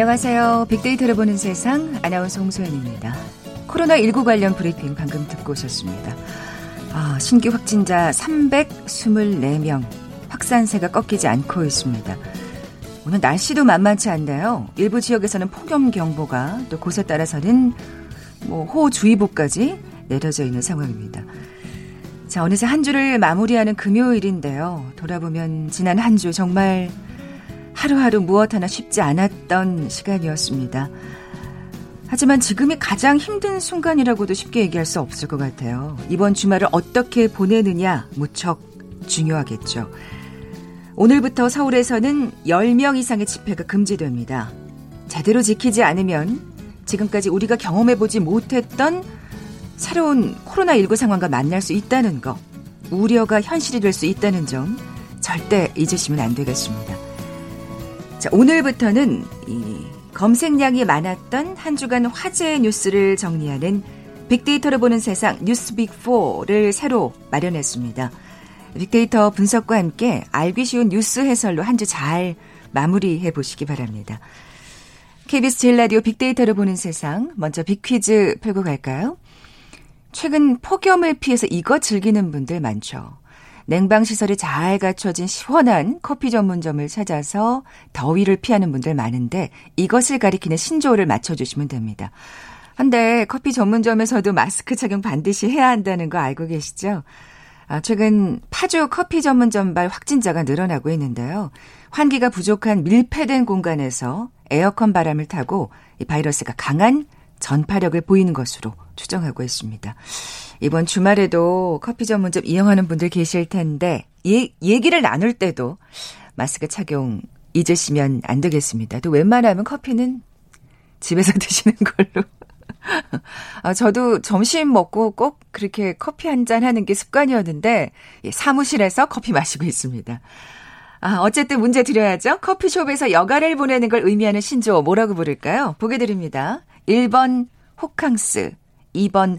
안녕하세요. 빅데이터를 보는 세상 아나운서 홍소연입니다. 코로나19 관련 브리핑 방금 듣고 오셨습니다. 아, 신규 확진자 324명, 확산세가 꺾이지 않고 있습니다. 오늘 날씨도 만만치 않네요. 일부 지역에서는 폭염 경보가 또 곳에 따라서는 뭐 호우주의보까지 내려져 있는 상황입니다. 자, 어느새 한 주를 마무리하는 금요일인데요. 돌아보면 지난 한 주 정말 하루하루 무엇 하나 쉽지 않았던 시간이었습니다. 하지만 지금이 가장 힘든 순간이라고도 쉽게 얘기할 수 없을 것 같아요. 이번 주말을 어떻게 보내느냐 무척 중요하겠죠. 오늘부터 서울에서는 10명 이상의 집회가 금지됩니다. 제대로 지키지 않으면 지금까지 우리가 경험해보지 못했던 새로운 코로나19 상황과 만날 수 있다는 거, 우려가 현실이 될 수 있다는 점 절대 잊으시면 안 되겠습니다. 자, 오늘부터는 이 검색량이 많았던 한 주간 화제의 뉴스를 정리하는 빅데이터를 보는 세상 뉴스 빅4를 새로 마련했습니다. 빅데이터 분석과 함께 알기 쉬운 뉴스 해설로 한 주 잘 마무리해 보시기 바랍니다. KBS 제일 라디오 빅데이터를 보는 세상 먼저 빅퀴즈 풀고 갈까요? 최근 폭염을 피해서 이거 즐기는 분들 많죠. 냉방 시설이 잘 갖춰진 시원한 커피 전문점을 찾아서 더위를 피하는 분들 많은데 이것을 가리키는 신조어를 맞춰 주시면 됩니다. 한데 커피 전문점에서도 마스크 착용 반드시 해야 한다는 거 알고 계시죠? 아, 최근 파주 커피 전문점발 확진자가 늘어나고 있는데요. 환기가 부족한 밀폐된 공간에서 에어컨 바람을 타고 이 바이러스가 강한 전파력을 보이는 것으로 추정하고 있습니다. 이번 주말에도 커피 전문점 이용하는 분들 계실 텐데 예, 얘기를 나눌 때도 마스크 착용 잊으시면 안 되겠습니다. 또 웬만하면 커피는 집에서 드시는 걸로 아, 저도 점심 먹고 꼭 그렇게 커피 한 잔 하는 게 습관이었는데, 예, 사무실에서 커피 마시고 있습니다. 아, 어쨌든 문제 드려야죠. 커피숍에서 여가를 보내는 걸 의미하는 신조어 뭐라고 부를까요? 보게 드립니다. 1번 호캉스, 2번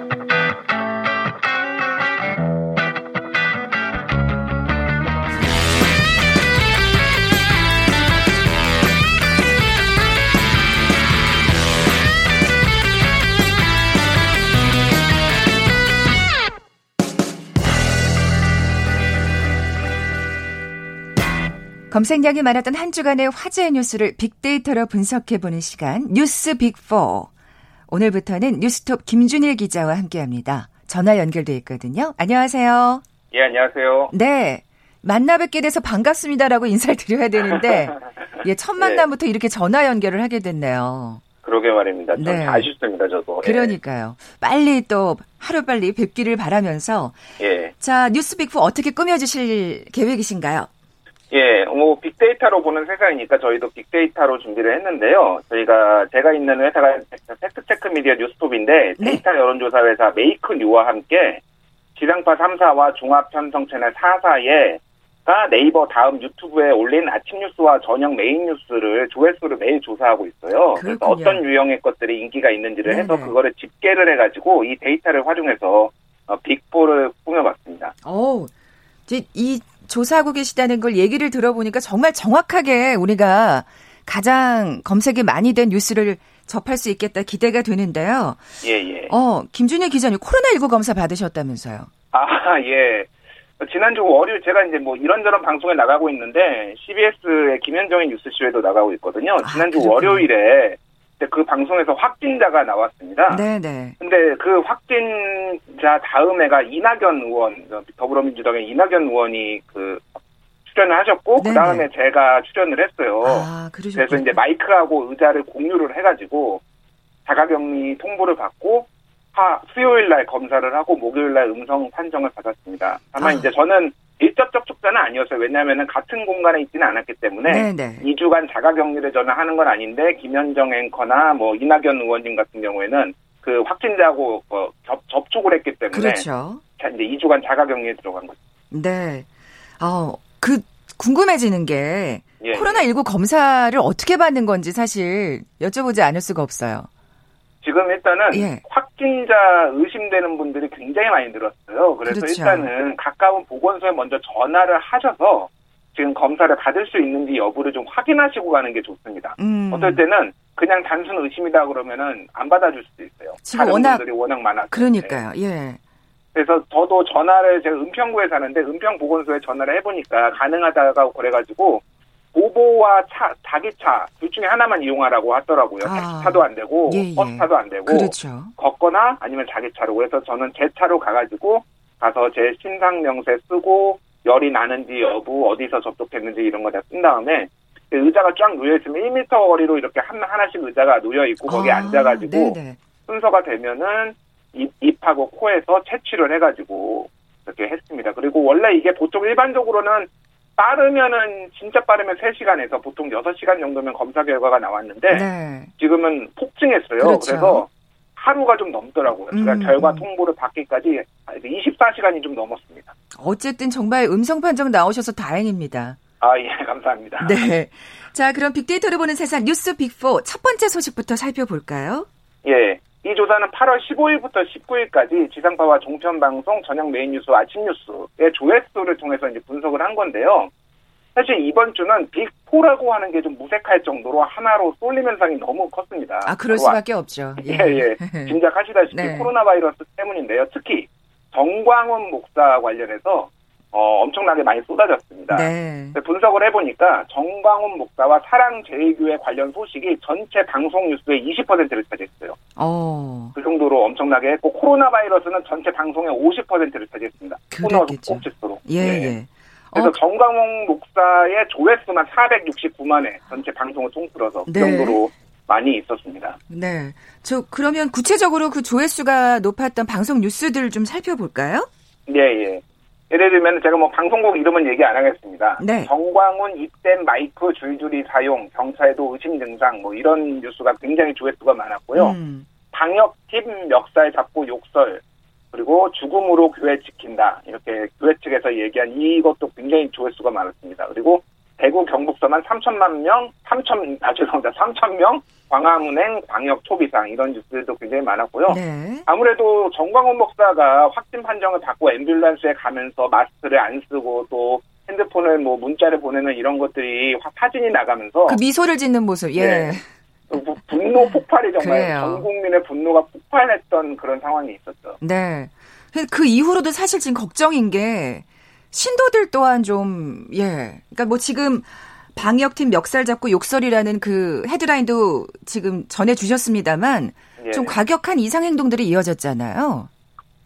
검색량이 많았던 한 주간의 화제의 뉴스를 빅데이터로 분석해보는 시간 뉴스 빅4. 오늘부터는 뉴스톱 김준일 기자와 함께합니다. 전화 연결돼 있거든요. 안녕하세요. 예, 안녕하세요. 네. 만나 뵙게 돼서 반갑습니다라고 인사를 드려야 되는데 예, 첫 만남부터 네. 이렇게 전화 연결을 하게 됐네요. 그러게 말입니다. 좀 네. 아쉽습니다, 저도. 예. 그러니까요. 예. 빨리 또 하루빨리 뵙기를 바라면서 예. 자, 뉴스 빅4 어떻게 꾸며주실 계획이신가요? 예, 뭐 빅데이터로 보는 세상이니까 저희도 빅데이터로 준비를 했는데요. 저희가 제가 있는 회사가 팩트체크 미디어 뉴스톱인데 네. 데이터 여론조사 회사 메이크뉴와 함께 지상파 3사와 종합 편성 채널 4사에 가 네이버 다음 유튜브에 올린 아침 뉴스와 저녁 메인 뉴스를 조회수를 매일 조사하고 있어요. 그렇군요. 그래서 어떤 유형의 것들이 인기가 있는지를 네네. 해서 그거를 집계를 해가지고 이 데이터를 활용해서 어, 빅4를 꾸며봤습니다. 오, 이 조사하고 계시다는 걸 얘기를 들어보니까 정말 정확하게 우리가 가장 검색이 많이 된 뉴스를 접할 수 있겠다 기대가 되는데요. 예, 예. 어, 김준일 기자님 코로나19 검사 받으셨다면서요. 아, 예. 지난주 월요일 제가 이제 뭐 이런저런 방송에 나가고 있는데 CBS의 김현정의 뉴스쇼에도 나가고 있거든요. 아, 지난주 아, 월요일에 그 방송에서 확진자가 나왔습니다. 네네. 근데 그 확진자 다음에가 이낙연 의원, 더불어민주당의 이낙연 의원이 그 출연을 하셨고 그 다음에 제가 출연을 했어요. 아, 그래서 이제 마이크하고 의자를 공유를 해가지고 자가격리 통보를 받고 화, 수요일 날 검사를 하고 목요일 날 음성 판정을 받았습니다. 다만 아. 이제 저는 일접 접촉자는 아니었어요. 왜냐하면 같은 공간에 있지는 않았기 때문에 네네. 2주간 자가 격리를 저는 하는 건 아닌데 김현정 앵커나 뭐 이낙연 의원님 같은 경우에는 그 확진자하고 어, 접, 접촉을 했기 때문에 그렇죠. 자, 이제 2주간 자가 격리에 들어간 거죠. 네. 어, 그 궁금해지는 게 예. 코로나19 검사를 어떻게 받는 건지 사실 여쭤보지 않을 수가 없어요. 지금 일단은 예. 확진자 의심되는 분들이 굉장히 많이 늘었어요. 그래서 그렇죠. 일단은 가까운 보건소에 먼저 전화를 하셔서 지금 검사를 받을 수 있는지 여부를 좀 확인하시고 가는 게 좋습니다. 음. 어떨 때는 그냥 단순 의심이다 그러면은 안 받아줄 수도 있어요. 지금 다른 워낙- 분들이 워낙 많아서. 네. 그러니까요. 예. 그래서 저도 전화를 제가 은평구에 사는데 은평 보건소에 전화를 해보니까 가능하다고 그래가지고 보보와 차 자기 차 둘 중에 하나만 이용하라고 하더라고요. 아. 택시 타도 안 되고 예, 예. 버스 타도 안 되고 그렇죠. 걷거나 아니면 자기 차로 그래서 저는 제 차로 가가지고 가서 제 신상 명세 쓰고 열이 나는지 여부 어디서 접촉했는지 이런 거 다 쓴 다음에 그 의자가 쫙 놓여 있으면 1m 거리로 이렇게 한 하나씩 의자가 놓여 있고 거기에 아, 앉아가지고 네네. 순서가 되면은 입, 입하고 코에서 채취를 해가지고 이렇게 했습니다. 그리고 원래 이게 보통 일반적으로는 빠르면은 진짜 빠르면 3시간에서 보통 6시간 정도면 검사 결과가 나왔는데 네. 지금은 폭증했어요. 그렇죠. 그래서 하루가 좀 넘더라고요. 제가 음, 결과 음. 통보를 받기까지 24시간이 좀 넘었습니다. 어쨌든 정말 음성 판정 나오셔서 다행입니다. 아, 예, 감사합니다. 네. 자, 그럼 빅데이터를 보는 세상 뉴스 빅4 첫 번째 소식부터 살펴볼까요? 예. 이 조사는 8월 15일부터 19일까지 지상파와 종편 방송, 저녁 메인 뉴스, 아침 뉴스의 조회수를 통해서 이제 분석을 한 건데요. 사실 이번 주는 빅4라고 하는 게 좀 무색할 정도로 하나로 쏠림 현상이 너무 컸습니다. 아, 그럴 수밖에 없죠. 예, 예. 짐작하시다시피 네. 코로나 바이러스 때문인데요. 특히 정광훈 목사 관련해서 어, 엄청나게 많이 쏟아졌습니다. 네. 분석을 해보니까 정광훈 목사와 사랑제일교회 관련 소식이 전체 방송 뉴스의 20%를 차지했어요. 어, 그 정도로 엄청나게 했고 코로나 바이러스는 전체 방송의 50%를 차지했습니다. 그랬겠죠. 꼭지수로. 예, 네. 예. 그래서 어, 정광훈 목사의 조회수만 469만 회 전체 방송을 통틀어서 그 네. 정도로 많이 있었습니다. 네. 저, 그러면 구체적으로 그 조회수가 높았던 방송 뉴스들 좀 살펴볼까요? 예, 예. 예를 들면 제가 뭐 방송국 이름은 얘기 안 하겠습니다. 네. 정광훈 입된 마이크 줄줄이 사용, 경찰도 의심 증상 뭐 이런 뉴스가 굉장히 조회수가 많았고요. 음, 방역팀 멱살 잡고 욕설 그리고 죽음으로 교회 지킨다 이렇게 교회 측에서 얘기한 이것도 굉장히 조회수가 많았습니다. 그리고 대구 경북서만 3천만 명, 3천 아 죄송합니다 3천 명 광화문행 광역 초비상 이런 뉴스들도 굉장히 많았고요. 네. 아무래도 정광훈 목사가 확진 판정을 받고 앰뷸런스에 가면서 마스크를 안 쓰고 또 핸드폰을 뭐 문자를 보내는 이런 것들이 화- 사진이 나가면서 그 미소를 짓는 모습, 예. 네. 부- 분노 폭발이 정말 그래요. 전 국민의 분노가 폭발했던 그런 상황이 있었죠. 네. 그 이후로도 사실 지금 걱정인 게 신도들 또한 좀, 예. 그러니까 뭐 지금 방역팀 멱살 잡고 욕설이라는 그 헤드라인도 지금 전해주셨습니다만 예. 좀 과격한 이상 행동들이 이어졌잖아요.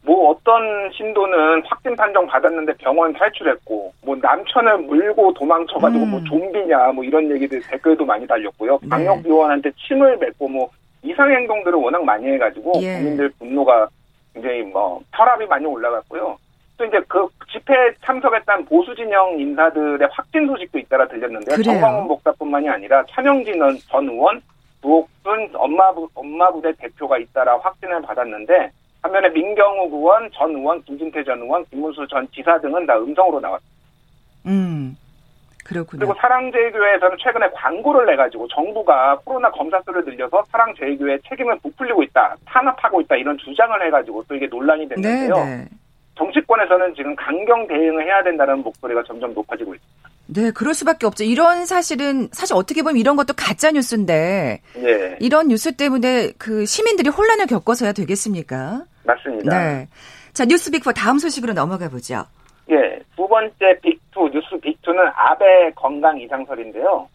뭐 어떤 신도는 확진 판정 받았는데 병원 탈출했고 뭐 남편을 물고 도망쳐가지고 음. 뭐 좀비냐 뭐 이런 얘기들 댓글도 많이 달렸고요. 네. 방역 요원한테 침을 뱉고 뭐 이상 행동들을 워낙 많이 해가지고 예. 국민들 분노가 굉장히 뭐 혈압이 많이 올라갔고요. 또 이제 그 집회 참석했던 보수 진영 인사들의 확진 소식도 잇따라 들렸는데요. 정광훈 목사뿐만이 아니라 차명진 전 의원, 부옥순 엄마부 엄마부대 대표가 잇따라 확진을 받았는데 반면에 민경욱 의원, 전 의원, 김진태 전 의원, 김문수 전 지사 등은 다 음성으로 나왔습니다. 음. 그렇군요. 그리고 사랑제일교회에서는 최근에 광고를 내가지고 정부가 코로나 검사 수를 늘려서 사랑제일교회 책임을 부풀리고 있다, 탄압하고 있다 이런 주장을 해가지고 또 이게 논란이 네, 됐는데요. 네. 정치권에서는 지금 강경 대응을 해야 된다는 목소리가 점점 높아지고 있습니다. 네, 그럴 수밖에 없죠. 이런 사실은 사실 어떻게 보면 이런 것도 가짜 뉴스인데 예, 이런 뉴스 때문에 그 시민들이 혼란을 겪어서야 되겠습니까? 맞습니다. 네. 자, 뉴스 빅4 다음 소식으로 넘어가 보죠. 예, 두 번째 빅2, 뉴스 빅2는 아베 건강 이상설인데요.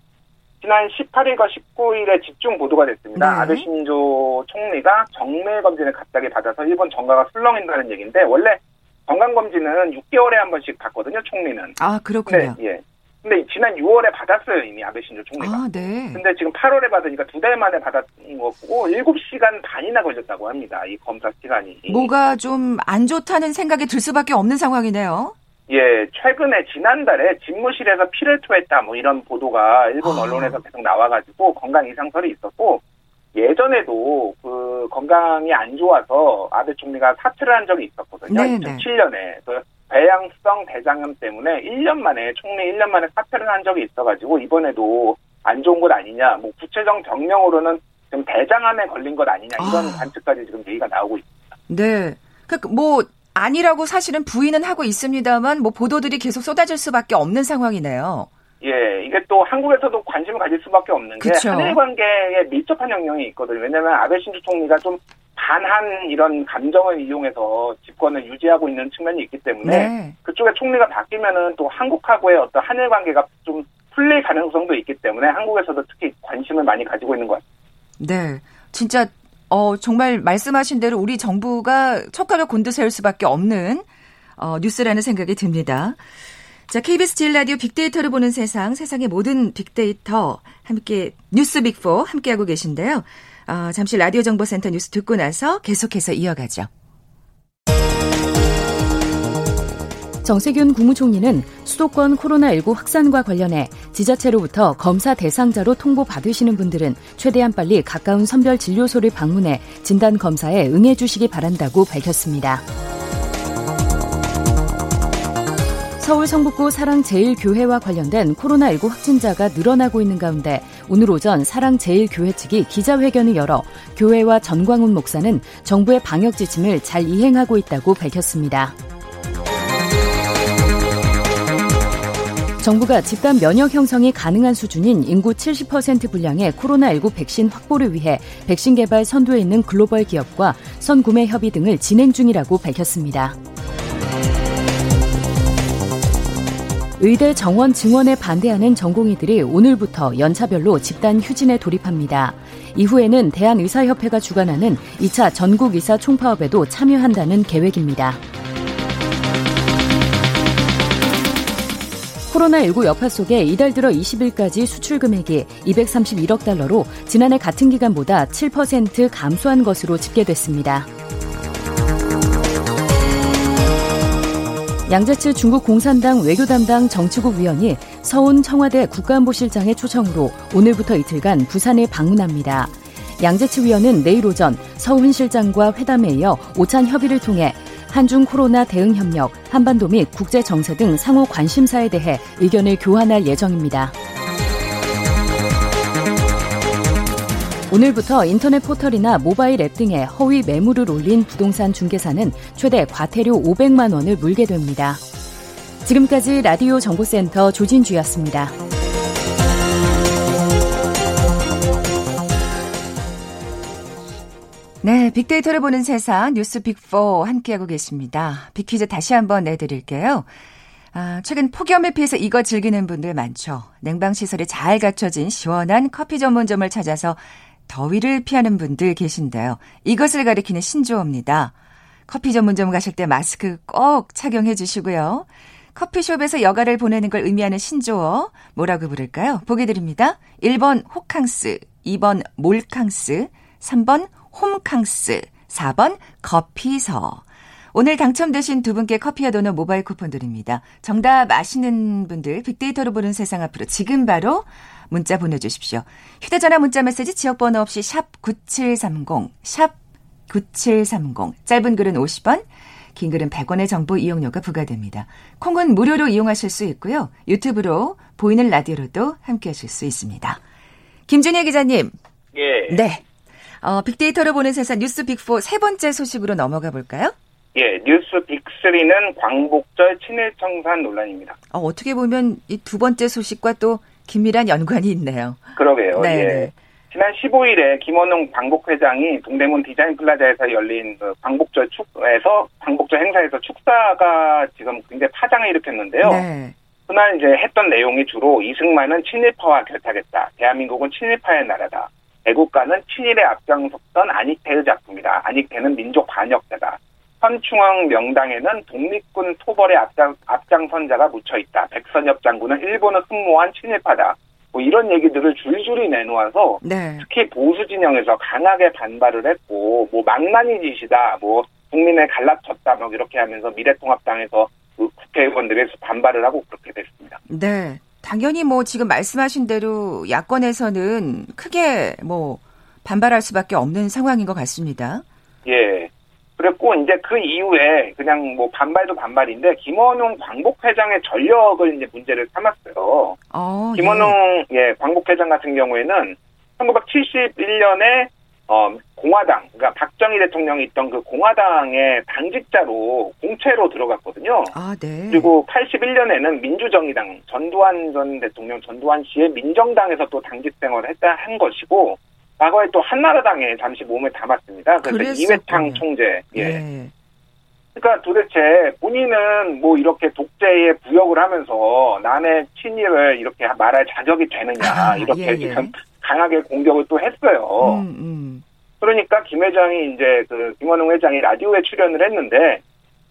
지난 18일과 19일에 집중 보도가 됐습니다. 네. 아베 신조 총리가 정밀 검진을 갑자기 받아서 일본 정가가 술렁인다는 얘기인데 원래 건강 검진은 6개월에 한 번씩 받거든요, 총리는. 아, 그렇군요. 네, 예. 근데 지난 6월에 받았어요 이미 아베 신조 총리가. 아, 네. 근데 지금 8월에 받으니까 두 달 만에 받은 거고 7시간 반이나 걸렸다고 합니다. 이 검사 시간이. 뭐가 좀 안 좋다는 생각이 들 수밖에 없는 상황이네요. 예, 최근에 지난달에 집무실에서 피를 토했다 뭐 이런 보도가 일본 아. 언론에서 계속 나와가지고 건강 이상설이 있었고 예전에도 그 건강이 안 좋아서 아베 총리가 사퇴를 한 적이 있었거든요. 네, 네. 2007년에 그 배양성 대장염 때문에 1년 만에 총리 1년 만에 사퇴를 한 적이 있어가지고 이번에도 안 좋은 것 아니냐. 뭐 구체적 병명으로는 지금 대장암에 걸린 것 아니냐 이런 아. 관측까지 지금 얘기가 나오고 있습니다. 네. 그, 뭐, 아니라고 사실은 부인은 하고 있습니다만, 뭐, 보도들이 계속 쏟아질 수밖에 없는 상황이네요. 예, 이게 또 한국에서도 관심을 가질 수밖에 없는 게 그쵸. 한일 관계에 밀접한 영향이 있거든요. 왜냐하면 아베 신조 총리가 좀 반한 이런 감정을 이용해서 집권을 유지하고 있는 측면이 있기 때문에 네. 그쪽에 총리가 바뀌면은 또 한국하고의 어떤 한일 관계가 좀 풀릴 가능성도 있기 때문에 한국에서도 특히 관심을 많이 가지고 있는 것 같습니다. 네. 진짜, 어, 정말 말씀하신 대로 우리 정부가 촉각을 곤두세울 수밖에 없는, 어, 뉴스라는 생각이 듭니다. 자, KBS 제일 라디오 빅데이터를 보는 세상, 세상의 모든 빅데이터, 함께, 뉴스 빅4 함께 하고 계신데요. 어, 잠시 라디오 정보센터 뉴스 듣고 나서 계속해서 이어가죠. 정세균 국무총리는 수도권 코로나19 확산과 관련해 지자체로부터 검사 대상자로 통보 받으시는 분들은 최대한 빨리 가까운 선별 진료소를 방문해 진단 검사에 응해 주시기 바란다고 밝혔습니다. 서울 성북구 사랑제일교회와 관련된 코로나19 확진자가 늘어나고 있는 가운데 오늘 오전 사랑제일교회 측이 기자회견을 열어 교회와 전광훈 목사는 정부의 방역 지침을 잘 이행하고 있다고 밝혔습니다. 정부가 집단 면역 형성이 가능한 수준인 인구 70% 분량의 코로나19 백신 확보를 위해 백신 개발 선두에 있는 글로벌 기업과 선구매 협의 등을 진행 중이라고 밝혔습니다. 의대 정원 증원에 반대하는 전공의들이 오늘부터 연차별로 집단 휴진에 돌입합니다. 이후에는 대한의사협회가 주관하는 2차 전국의사 총파업에도 참여한다는 계획입니다. 코로나19 여파 속에 이달 들어 20일까지 수출 금액이 231억 달러로 지난해 같은 기간보다 7% 감소한 것으로 집계됐습니다. 양재츠 중국 공산당 외교 담당 정치국 위원이 서훈 청와대 국가안보실장의 초청으로 오늘부터 이틀간 부산을 방문합니다. 양재츠 위원은 내일 오전 서훈 실장과 회담에 이어 오찬 협의를 통해 한중 코로나 대응 협력, 한반도 및 국제 정세 등 상호 관심사에 대해 의견을 교환할 예정입니다. 오늘부터 인터넷 포털이나 모바일 앱 등에 허위 매물을 올린 부동산 중개사는 최대 과태료 500만 원을 물게 됩니다. 지금까지 라디오 정보센터 조진주였습니다. 네, 빅데이터를 보는 세상 뉴스 빅4 함께하고 계십니다. 빅퀴즈 다시 한번 내드릴게요. 아, 최근 폭염을 피해서 이거 즐기는 분들 많죠. 냉방시설이 잘 갖춰진 시원한 커피 전문점을 찾아서 더위를 피하는 분들 계신데요. 이것을 가리키는 신조어입니다. 커피 전문점 가실 때 마스크 꼭 착용해 주시고요. 커피숍에서 여가를 보내는 걸 의미하는 신조어 뭐라고 부를까요? 보기 드립니다. 1번 호캉스, 2번 몰캉스, 3번 홈캉스, 4번 커피서. 오늘 당첨되신 두 분께 커피와 도넛 모바일 쿠폰 드립니다. 정답 아시는 분들 빅데이터로 보는 세상 앞으로 지금 바로 문자 보내주십시오. 휴대전화 문자 메시지 지역번호 없이 샵 9730, 샵 9730. 짧은 글은 50원, 긴 글은 100원의 정보 이용료가 부과됩니다. 콩은 무료로 이용하실 수 있고요. 유튜브로 보이는 라디오로도 함께 하실 수 있습니다. 김준혜 기자님. 예. 네. 어, 빅데이터로 보는 세상 뉴스 빅4 세 번째 소식으로 넘어가 볼까요? 예, 뉴스 빅3는 광복절 친일 청산 논란입니다. 어, 어떻게 보면 이 두 번째 소식과 또 긴밀한 연관이 있네요. 그러게요. 네, 예. 네. 지난 15일에 김원웅 광복회장이 동대문 디자인 플라자에서 열린 그 광복절 축에서 광복절 행사에서 축사가 지금 굉장히 파장을 일으켰는데요. 네. 그날 이제 했던 내용이 주로 이승만은 친일파와 결탁했다. 대한민국은 친일파의 나라다. 애국가는 친일에 앞장섰던 안익태의 작품이다. 안익태는 민족 반역자다. 현충원 명당에는 독립군 토벌의 앞장, 앞장선자가 묻혀 있다. 백선엽 장군은 일본을 승모한 친일파다. 뭐 이런 얘기들을 줄줄이 내놓아서 네. 특히 보수 진영에서 강하게 반발을 했고 뭐 망나니 짓이다. 뭐 국민을 갈라쳤다. 뭐 이렇게 하면서 미래통합당에서 그 국회의원들에서 반발을 하고 그렇게 됐습니다. 네. 당연히 뭐 지금 말씀하신 대로 야권에서는 크게 뭐 반발할 수밖에 없는 상황인 것 같습니다. 예. 그랬고 이제 그 이후에 그냥 뭐 반발도 반발인데 김원웅 광복 회장의 전력을 이제 문제를 삼았어요. 어, 김원웅 예. 예 광복 회장 같은 경우에는 1971년에 어 공화당 그러니까 박정희 대통령이 있던 그 공화당의 당직자로 공채로 들어갔거든요. 아, 네. 그리고 81년에는 민주정의당 전두환 전 대통령 전두환 씨의 민정당에서 또 당직 생활을 했다 한 것이고 과거에 또 한나라당에 잠시 몸을 담았습니다. 그래서 이회창 총재. 예. 예. 그러니까 도대체 본인은 뭐 이렇게 독재에 부역을 하면서 남의 친일을 이렇게 말할 자격이 되느냐 아, 이렇게 예, 예. 지금 강하게 공격을 또 했어요. 음, 음. 그러니까 김 회장이 이제 그 김원웅 회장이 라디오에 출연을 했는데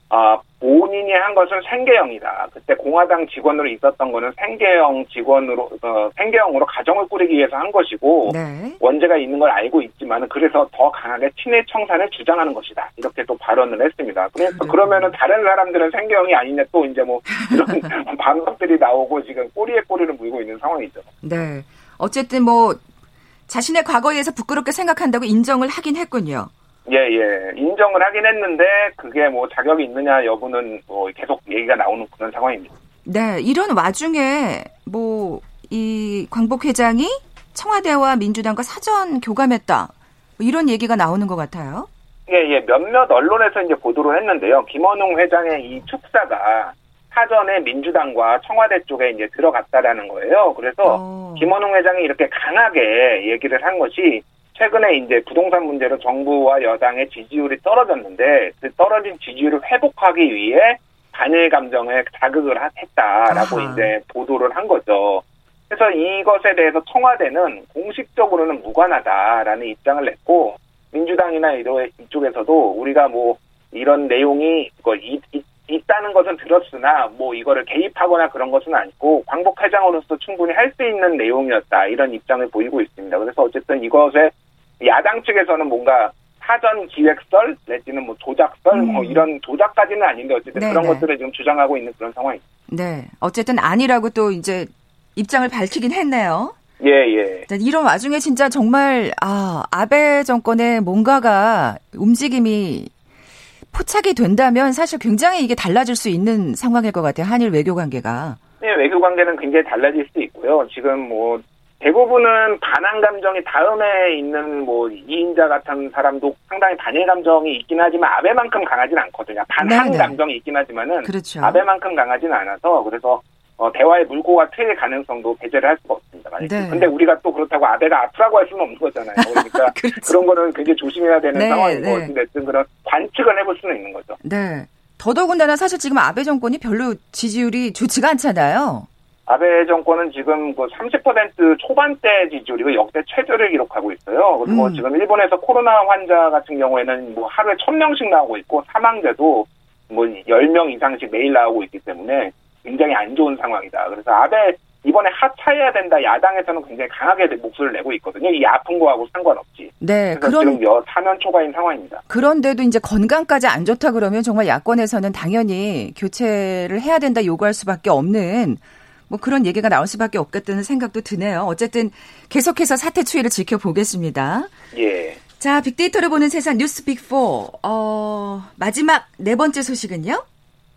아, 본인이 한 것은 생계형이다. 그때 공화당 직원으로 있었던 거는 생계형 직원으로, 어, 생계형으로 가정을 꾸리기 위해서 한 것이고, 네. 원죄가 있는 걸 알고 있지만, 그래서 더 강하게 친일 청산을 주장하는 것이다. 이렇게 또 발언을 했습니다. 그래서 그러면은 다른 사람들은 생계형이 아니냐 또 이제 뭐, 이런 반박들이 나오고 지금 꼬리에 꼬리를 물고 있는 상황이죠. 네. 어쨌든 뭐, 자신의 과거에 대해서 부끄럽게 생각한다고 인정을 하긴 했군요. 예, 예. 인정을 하긴 했는데 그게 뭐 자격이 있느냐 여부는 뭐 계속 얘기가 나오는 그런 상황입니다. 네, 이런 와중에 뭐 이 광복 회장이 청와대와 민주당과 사전 교감했다. 뭐 이런 얘기가 나오는 것 같아요. 예, 예. 몇몇 언론에서 이제 보도를 했는데요. 김원웅 회장의 이 축사가 사전에 민주당과 청와대 쪽에 이제 들어갔다라는 거예요. 그래서 어. 김원웅 회장이 이렇게 강하게 얘기를 한 것이 최근에 이제 부동산 문제로 정부와 여당의 지지율이 떨어졌는데 그 떨어진 지지율을 회복하기 위해 반일 감정에 자극을 했다라고 아하. 이제 보도를 한 거죠. 그래서 이것에 대해서 청와대는 공식적으로는 무관하다라는 입장을 냈고 민주당이나 이쪽에서도 우리가 뭐 이런 내용이 있다는 것은 들었으나 뭐 이거를 개입하거나 그런 것은 아니고 광복회장으로서 충분히 할 수 있는 내용이었다 이런 입장을 보이고 있습니다. 그래서 어쨌든 이것에 야당 측에서는 뭔가 사전 기획설 내지는 뭐 조작설 뭐 음. 뭐 이런 조작까지는 아닌데 어쨌든 네네. 그런 네. 것들을 지금 주장하고 있는 그런 상황입니다. 네, 어쨌든 아니라고 또 이제 입장을 밝히긴 했네요. 예, 예. 이런 와중에 진짜 정말, 아, 아베 정권의 뭔가가 움직임이 포착이 된다면 사실 굉장히 이게 달라질 수 있는 상황일 것 같아요. 한일 외교 관계가. 네, 외교 관계는 굉장히 달라질 수 있고요. 지금 뭐 대부분은 반항 감정이 다음에 있는 뭐 이인자 같은 사람도 상당히 반일 감정이 있긴 하지만 아베만큼 강하진 않거든요. 반항 네네. 감정이 있긴 하지만은 그렇죠. 아베만큼 강하진 않아서 그래서 어, 대화의 물꼬가 트일 가능성도 배제를 할 수가 없습니다. 네. 근데 우리가 또 그렇다고 아베가 아프라고 할 수는 없는 거잖아요. 그러니까 그렇죠. 그런 거는 굉장히 조심해야 되는 네, 상황이고 네. 어쨌든 그런 관측을 해볼 수는 있는 거죠. 네. 더더군다나 사실 지금 아베 정권이 별로 지지율이 좋지가 않잖아요. 아베 정권은 지금 그 30% 초반대 지지율이 역대 최저를 기록하고 있어요. 그리고 음. 지금 일본에서 코로나 환자 같은 경우에는 뭐 하루에 1000명씩 나오고 있고 사망자도 뭐 10명 이상씩 매일 나오고 있기 때문에 굉장히 안 좋은 상황이다. 그래서 아베 이번에 하차해야 된다. 야당에서는 굉장히 강하게 목소리를 내고 있거든요. 이 아픈 거하고 상관없지. 네, 그런 지금 여 사면 초과인 상황입니다. 그런데도 이제 건강까지 안 좋다 그러면 정말 야권에서는 당연히 교체를 해야 된다 요구할 수밖에 없는 뭐 그런 얘기가 나올 수밖에 없겠다는 생각도 드네요. 어쨌든 계속해서 사태 추이를 지켜보겠습니다. 예. 자, 빅데이터를 보는 세상 뉴스 빅4. 어, 마지막 네 번째 소식은요?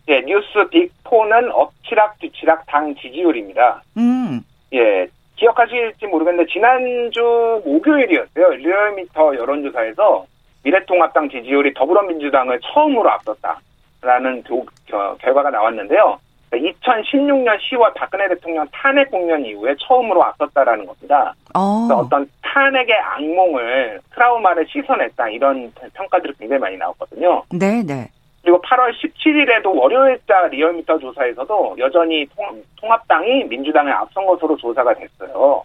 예, 뉴스 빅4는 엎치락 뒤치락 당 지지율입니다. 음. 예, 기억하실지 모르겠는데 지난주 목요일이었어요. 리얼미터 여론조사에서 미래통합당 지지율이 더불어민주당을 처음으로 앞섰다라는 결과가 나왔는데요. 2016년 10월 박근혜 대통령 탄핵 국면 이후에 처음으로 앞섰다라는 겁니다. 어. 어떤 탄핵의 악몽을 트라우마를 씻어냈다 이런 평가들이 굉장히 많이 나왔거든요. 네, 네. 그리고 8월 17일에도 월요일자 리얼미터 조사에서도 여전히 통, 합당이 민주당을 앞선 것으로 조사가 됐어요.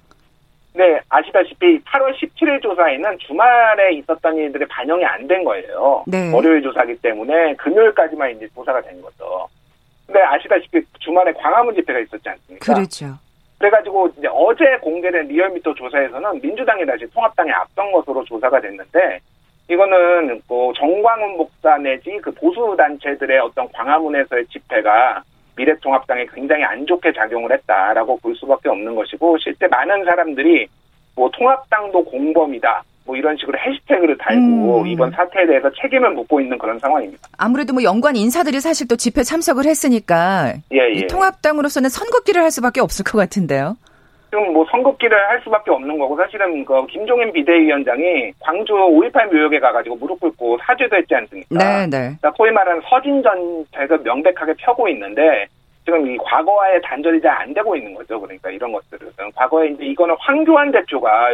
네, 아시다시피 8월 17일 조사에는 주말에 있었던 일들이 반영이 안 된 거예요. 네. 월요일 조사기 때문에 금요일까지만 이제 조사가 된 거죠. 근데 아시다시피 주말에 광화문 집회가 있었지 않습니까? 그렇죠. 그래가지고 이제 어제 공개된 리얼미터 조사에서는 민주당이 다시 통합당에 앞선 것으로 조사가 됐는데 이거는 뭐 정광훈 목사 내지 그 보수 단체들의 어떤 광화문에서의 집회가 미래통합당에 굉장히 안 좋게 작용을 했다라고 볼 수밖에 없는 것이고 실제 많은 사람들이 뭐 통합당도 공범이다. 뭐 이런 식으로 해시태그를 달고 음. 이번 사태에 대해서 책임을 묻고 있는 그런 상황입니다. 아무래도 뭐 연관 인사들이 사실 또 집회 참석을 했으니까 예, 예. 통합당으로서는 선긋기를 할 수밖에 없을 것 같은데요. 지금 뭐 선긋기를 할 수밖에 없는 거고 사실은 그 김종인 비대위원장이 광주 5.18 묘역에 가가지고 무릎 꿇고 사죄도 했지 않습니까? 네, 네. 그러니까 소위 말하는 서진 전책을 명백하게 펴고 있는데 지금 이 과거와의 단절이 잘 안 되고 있는 거죠. 그러니까 이런 것들은 과거에 이제 이거는 황교안 대표가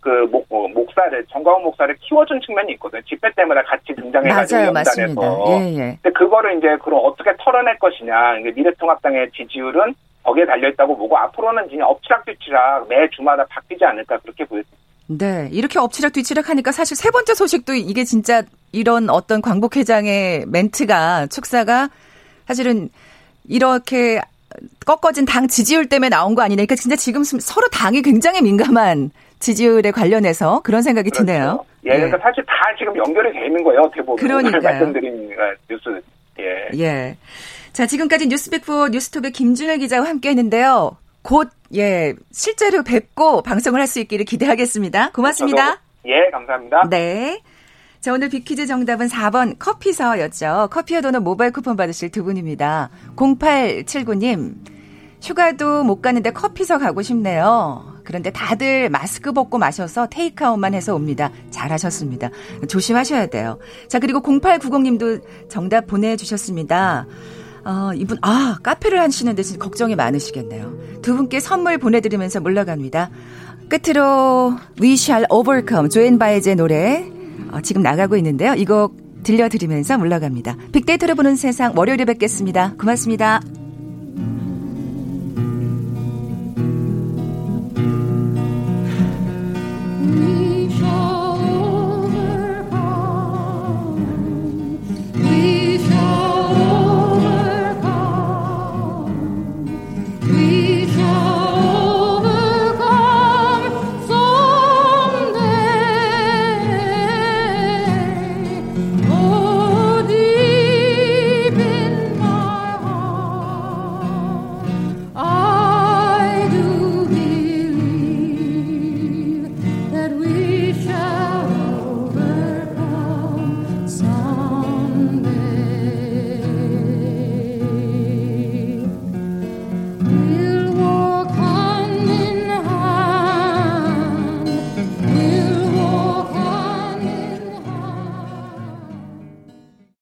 그 목, 뭐, 목사를 정광훈 목사를 키워준 측면이 있거든요. 집회 때문에 같이 등장해가지고 연단해서. 예, 예. 근데 그거를 이제 그럼 어떻게 털어낼 것이냐. 미래통합당의 지지율은 거기에 달려있다고 보고 앞으로는 그냥 엎치락뒤치락 매 주마다 바뀌지 않을까 그렇게 보였습니다. 네. 이렇게 엎치락뒤치락 하니까 사실 세 번째 소식도 이게 진짜 이런 어떤 광복회장의 멘트가 축사가 사실은 이렇게 꺾어진 당 지지율 때문에 나온 거 아니냐. 그러니까 진짜 지금 서로 당이 굉장히 민감한 지지율에 관련해서 그런 생각이 그렇죠. 드네요. 예, 그러니까 예. 사실 다 지금 연결이 돼 있는 거예요. 어떻게 보면. 그러니까 말씀드린 뉴스. 예. 예. 자, 지금까지 뉴스백포 뉴스톱의 김준일 기자와 함께 했는데요. 곧, 예, 실제로 뵙고 방송을 할 수 있기를 기대하겠습니다. 고맙습니다. 저도, 예, 감사합니다. 네. 자, 오늘 빅퀴즈 정답은 4번 커피서였죠. 커피와 도넛 모바일 쿠폰 받으실 두 분입니다. 0879님, 휴가도 못 가는데 커피서 가고 싶네요. 그런데 다들 마스크 벗고 마셔서 테이크아웃만 해서 옵니다. 잘하셨습니다. 조심하셔야 돼요. 자, 그리고 0890님도 정답 보내주셨습니다. 어, 이분, 아, 카페를 하시는데 진짜 걱정이 많으시겠네요. 두 분께 선물 보내드리면서 물러갑니다. 끝으로, We Shall Overcome, 조앤 바이제 노래, 어, 지금 나가고 있는데요. 이곡 들려드리면서 물러갑니다. 빅데이터를 보는 세상, 월요일에 뵙겠습니다. 고맙습니다.